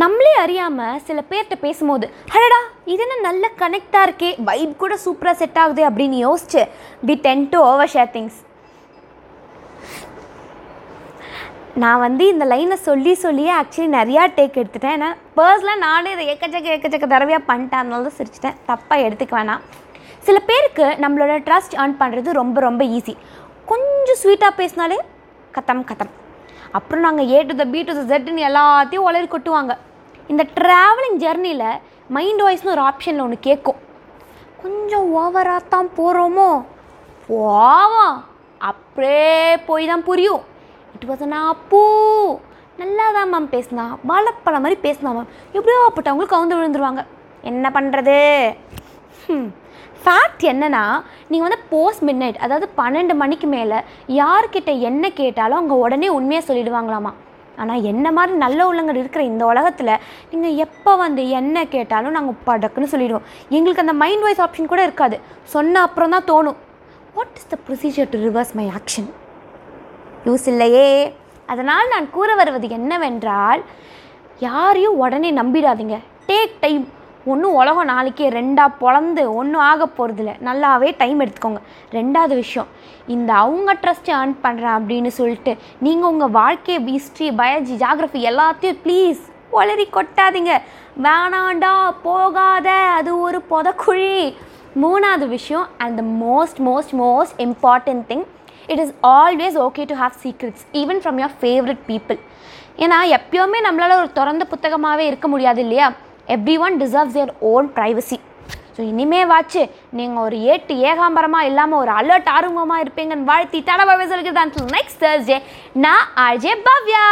நம்மளே அறியாமல் சில பேர்கிட்ட பேசும்போது ஹடடா இது என்ன நல்ல கனெக்டாக இருக்கே வைப் கூட சூப்பராக செட் ஆகுது அப்படின்னு யோசிச்சு we tend to over share things நான் வந்து இந்த லைனை சொல்லி சொல்லியே ஆக்சுவலி நிறையா டேக் எடுத்துட்டேன். ஏன்னா பர்ஸ்லாம் நானே இதை எக்கச்சக்க எக்கச்சக்க தடவையாக பண்ணிட்டேன். அதனால தான் சிரிச்சிட்டேன். தப்பாக எடுத்துக்க வேணாம். சில பேருக்கு நம்மளோட ட்ரஸ்ட் ஏர்ன் பண்ணுறது ரொம்ப ரொம்ப ஈஸி கொஞ்சம் ஸ்வீட்டாக பேசினாலே கத்தம் கத்தம். அப்புறம் நாங்கள் A to the B to the ஜெட்னு எல்லாத்தையும் உளறி கொட்டுவாங்க. இந்த ட்ராவலிங் ஜெர்னியில் மைண்ட் வாய்ஸ்னு ஒரு ஆப்ஷனில் ஒன்று கேட்கும் கொஞ்சம் ஓவராக தான் போகிறோமோ போவோம். அப்படியே போய் தான் புரியும். இட் வாஸ் நான் அப்பூ நல்லா தான் மேம் பேசினா. வாழைப்பழம் மாதிரி பேசினா மேம் எப்படியோ அப்பட்டவங்களுக்கு கவுந்து விழுந்துருவாங்க. என்ன பண்ணுறது ஃபேக்ட் என்னென்னா நீங்கள் வந்து போஸ்ட் மிட் நைட் அதாவது பன்னெண்டு மணிக்கு மேலே யார்கிட்ட என்ன கேட்டாலும் அவங்க உடனே உண்மையாக சொல்லிடுவாங்களாமா? ஆனால் என்ன மாதிரி நல்ல உள்ளங்கள் இருக்கிற இந்த உலகத்தில் நீங்கள் எப்போ வந்து என்ன கேட்டாலும் நாங்கள் படக்குன்னு சொல்லிடுவோம். எங்களுக்கு அந்த மைண்ட் வாய்ஸ் ஆப்ஷன் கூட இருக்காது. சொன்ன அப்புறம் தான் தோணும். What is the procedure to reverse my action use இல்லையே. அதனால் நான் கூற வருவது என்னவென்றால் யாரையும் உடனே நம்பிடாதீங்க. டேக் டைம் ஒன்றும் உலகம் நாளைக்கே ரெண்டாக பொழந்து ஒன்றும் ஆக போகிறதில்ல நல்லாவே டைம் எடுத்துக்கோங்க. ரெண்டாவது விஷயம் இந்த அவங்க ட்ரஸ்ட்டு ஏர்ன் பண்ணுறேன் அப்படின்னு சொல்லிட்டு நீங்கள் உங்கள் வாழ்க்கை ஹிஸ்ட்ரி பயாலஜி ஜாகிரஃபி எல்லாத்தையும் ப்ளீஸ் ஒளரி கொட்டாதீங்க. வேணாண்டா போகாத அது ஒரு புதக்குழி. மூணாவது விஷயம் and the most most most important thing it is always okay to have secrets even from your favourite people ஏன்னா எப்பயுமே நம்மளால் ஒரு திறந்த புத்தகமாகவே இருக்க முடியாது இல்லையா? Every one deserves your own privacy so இனிமே வாச்சு நீங்கள் ஒரு ஏட்டு ஏகாம்பரமாக இல்லாமல் ஒரு அலர்ட் ஆர்வமாக இருப்பீங்கன்னு வாழ்த்தி தடவை சொல்கிறது நெக்ஸ்ட் தேர்ஸ்டே நான் ஆர்ஜே பவ்யா.